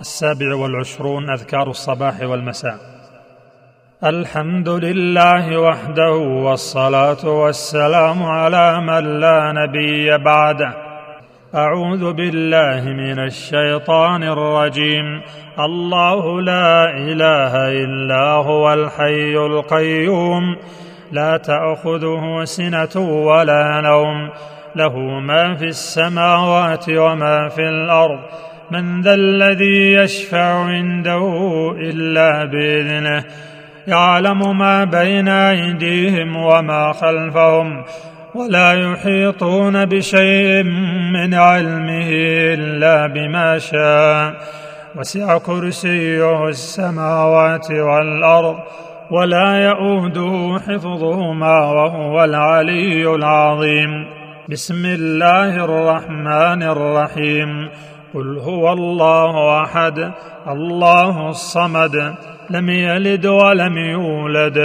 السابع والعشرون أذكار الصباح والمساء. الحمد لله وحده والصلاة والسلام على من لا نبي بعده. أعوذ بالله من الشيطان الرجيم. الله لا إله إلا هو الحي القيوم. لا تأخذه سنة ولا نوم. له ما في السماوات وما في الأرض. من ذا الذي يشفع عنده إلا بإذنه. يعلم ما بين أيديهم وما خلفهم ولا يحيطون بشيء من علمه إلا بما شاء. وسع كرسيه السماوات والأرض ولا يئوده حفظهما وهو العلي العظيم. بسم الله الرحمن الرحيم. قل هو الله أحد الله الصمد لم يلد ولم يولد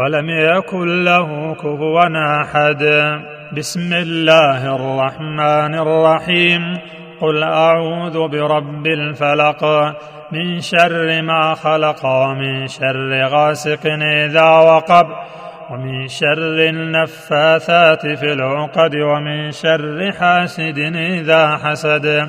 ولم يكن له كفوا أحد. بسم الله الرحمن الرحيم. قل أعوذ برب الفلق من شر ما خلق ومن شر غاسق إذا وقب ومن شر النفاثات في العقد ومن شر حاسد إذا حسد.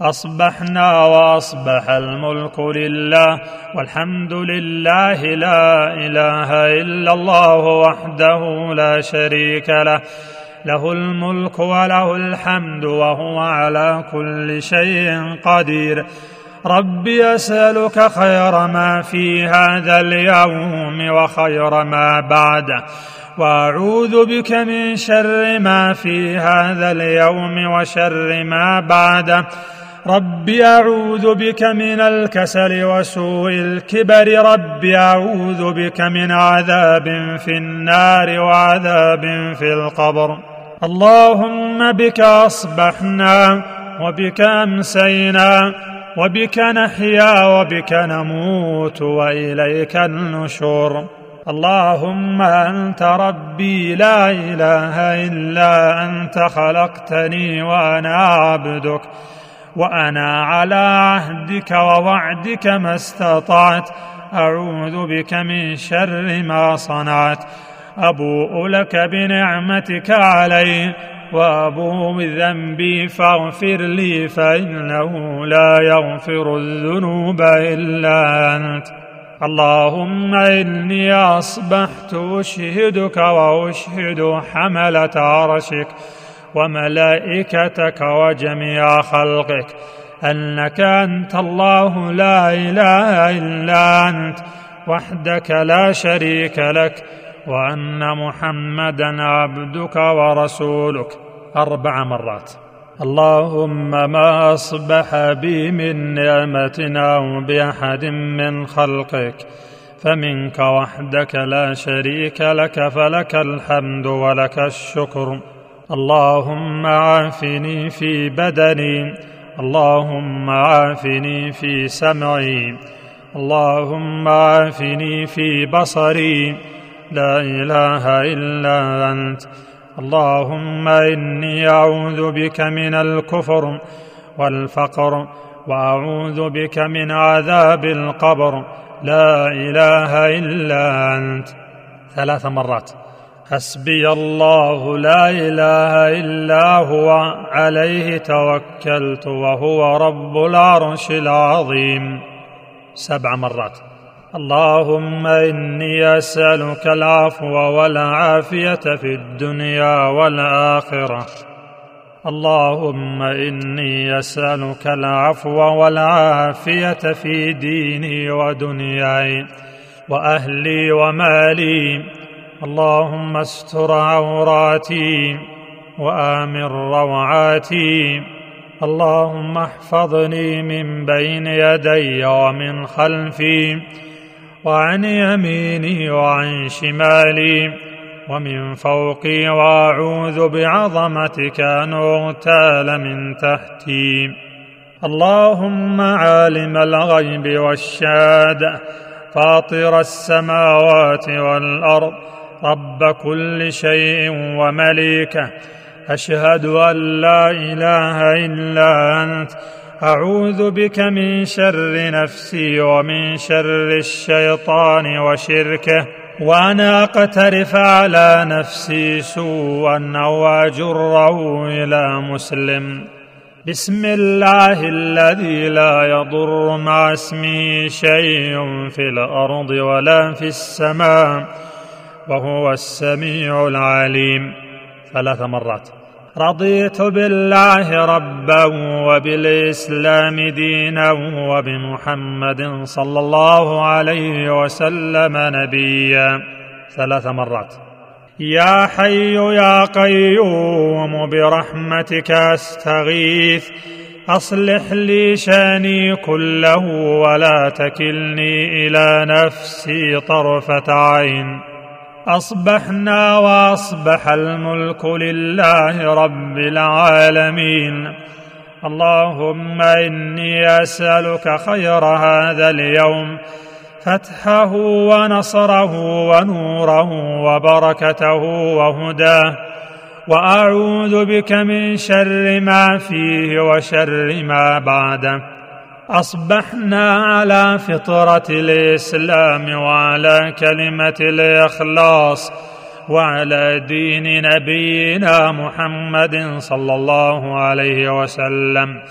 أصبحنا وأصبح الملك لله والحمد لله لا إله إلا الله وحده لا شريك له. له الملك وله الحمد وهو على كل شيء قدير. ربي اسالك خير ما في هذا اليوم وخير ما بعده وأعوذ بك من شر ما في هذا اليوم وشر ما بعده رب اعوذ بك من الكسل وسوء الكبر رب اعوذ بك من عذاب في النار وعذاب في القبر. اللهم بك اصبحنا وبك امسينا وبك نحيا وبك نموت واليك النشور. اللهم انت ربي لا اله الا انت خلقتني وأنا عبدك. وأنا على عهدك ووعدك ما استطعت. أعوذ بك من شر ما صنعت. أبوء لك بنعمتك علي وأبوء بذنبي فاغفر لي فإنه لا يغفر الذنوب إلا أنت. اللهم إني أصبحت أشهدك وأشهد حملة عرشك. وملائكتك وجميع خلقك. أنك أنت الله لا إله إلا أنت. وحدك لا شريك لك. وأن محمدا عبدك ورسولك. أربع مرات. اللهم ما أصبح بي من نعمة أو بأحد من خلقك. فمنك وحدك لا شريك لك. فلك الحمد ولك الشكر. اللهم عافني في بدني اللهم عافني في سمعي اللهم عافني في بصري لا إله إلا أنت. اللهم إني أعوذ بك من الكفر والفقر وأعوذ بك من عذاب القبر لا إله إلا أنت. ثلاث مرات. حسبي الله لا إله إلا هو عليه توكلت وهو رب العرش العظيم. سبع مرات. اللهم إني أسألك العفو والعافية في الدنيا والآخرة. اللهم إني أسألك العفو والعافية في ديني ودنياي وأهلي ومالي اللهم استر عوراتي وآمن روعاتي. اللهم احفظني من بين يدي ومن خلفي وعن يميني وعن شمالي. ومن فوقي وأعوذ بعظمتك أن أغتال من تحتي. اللهم عالم الغيب والشهادة فاطر السماوات والأرض رب كل شيء ومليكه. أشهد أن لا إله إلا أنت. أعوذ بك من شر نفسي ومن شر الشيطان وشركه. وأنا أقترف على نفسي سوءا أو أجره إلى مسلم. بسم الله الذي لا يضر مع اسمه شيء في الأرض ولا في السماء. وهو السميع العليم. ثلاث مرات. رضيت بالله ربا وبالإسلام دينا وبمحمد صلى الله عليه وسلم نبيا. ثلاث مرات. يا حي يا قيوم برحمتك أستغيث. أصلح لي شأني كله ولا تكلني إلى نفسي طرفة عين. أصبحنا وأصبح الملك لله رب العالمين. اللهم إني أسألك خير هذا اليوم فتحه ونصره ونوره وبركته وهداه. وأعوذ بك من شر ما فيه وشر ما بعده. أصبحنا على فطرة الإسلام وعلى كلمة الإخلاص وعلى دين نبينا محمد صلى الله عليه وسلم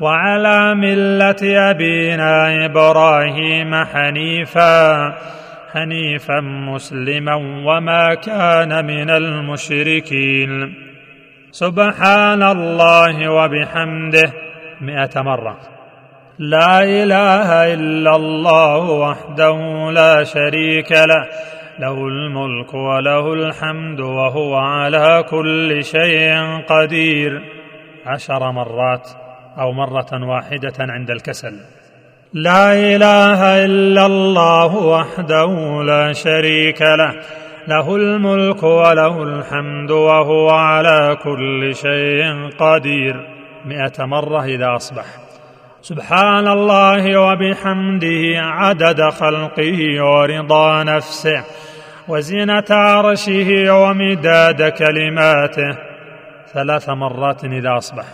وعلى ملة أبينا إبراهيم حنيفا حنيفا مسلما وما كان من المشركين. سبحان الله وبحمده مئة مرة. لا إله إلا الله وحده لا شريك له له الملك وله الحمد وهو على كل شيء قدير. عشر مرات أو مرة واحدة عند الكسل. لا إله إلا الله وحده لا شريك له له الملك وله الحمد وهو على كل شيء قدير. مئة مرة إذا أصبح. سبحان الله وبحمده عدد خلقه ورضا نفسه وزنة عرشه ومداد كلماته ثلاث مرات إذا أصبح.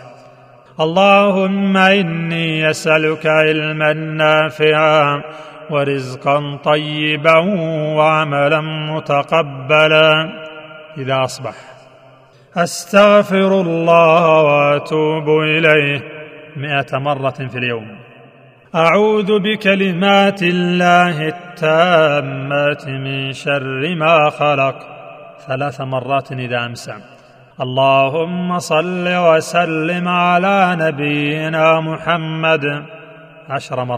اللهم إني أسألك علما نافعا ورزقا طيبا وعملا متقبلا. إذا أصبح. أستغفر الله وأتوب إليه. مئة مرة في اليوم. أعوذ بكلمات الله التامات من شر ما خلق. ثلاث مرات إذا أمسى. اللهم صل وسلم على نبينا محمد. عشر مرات.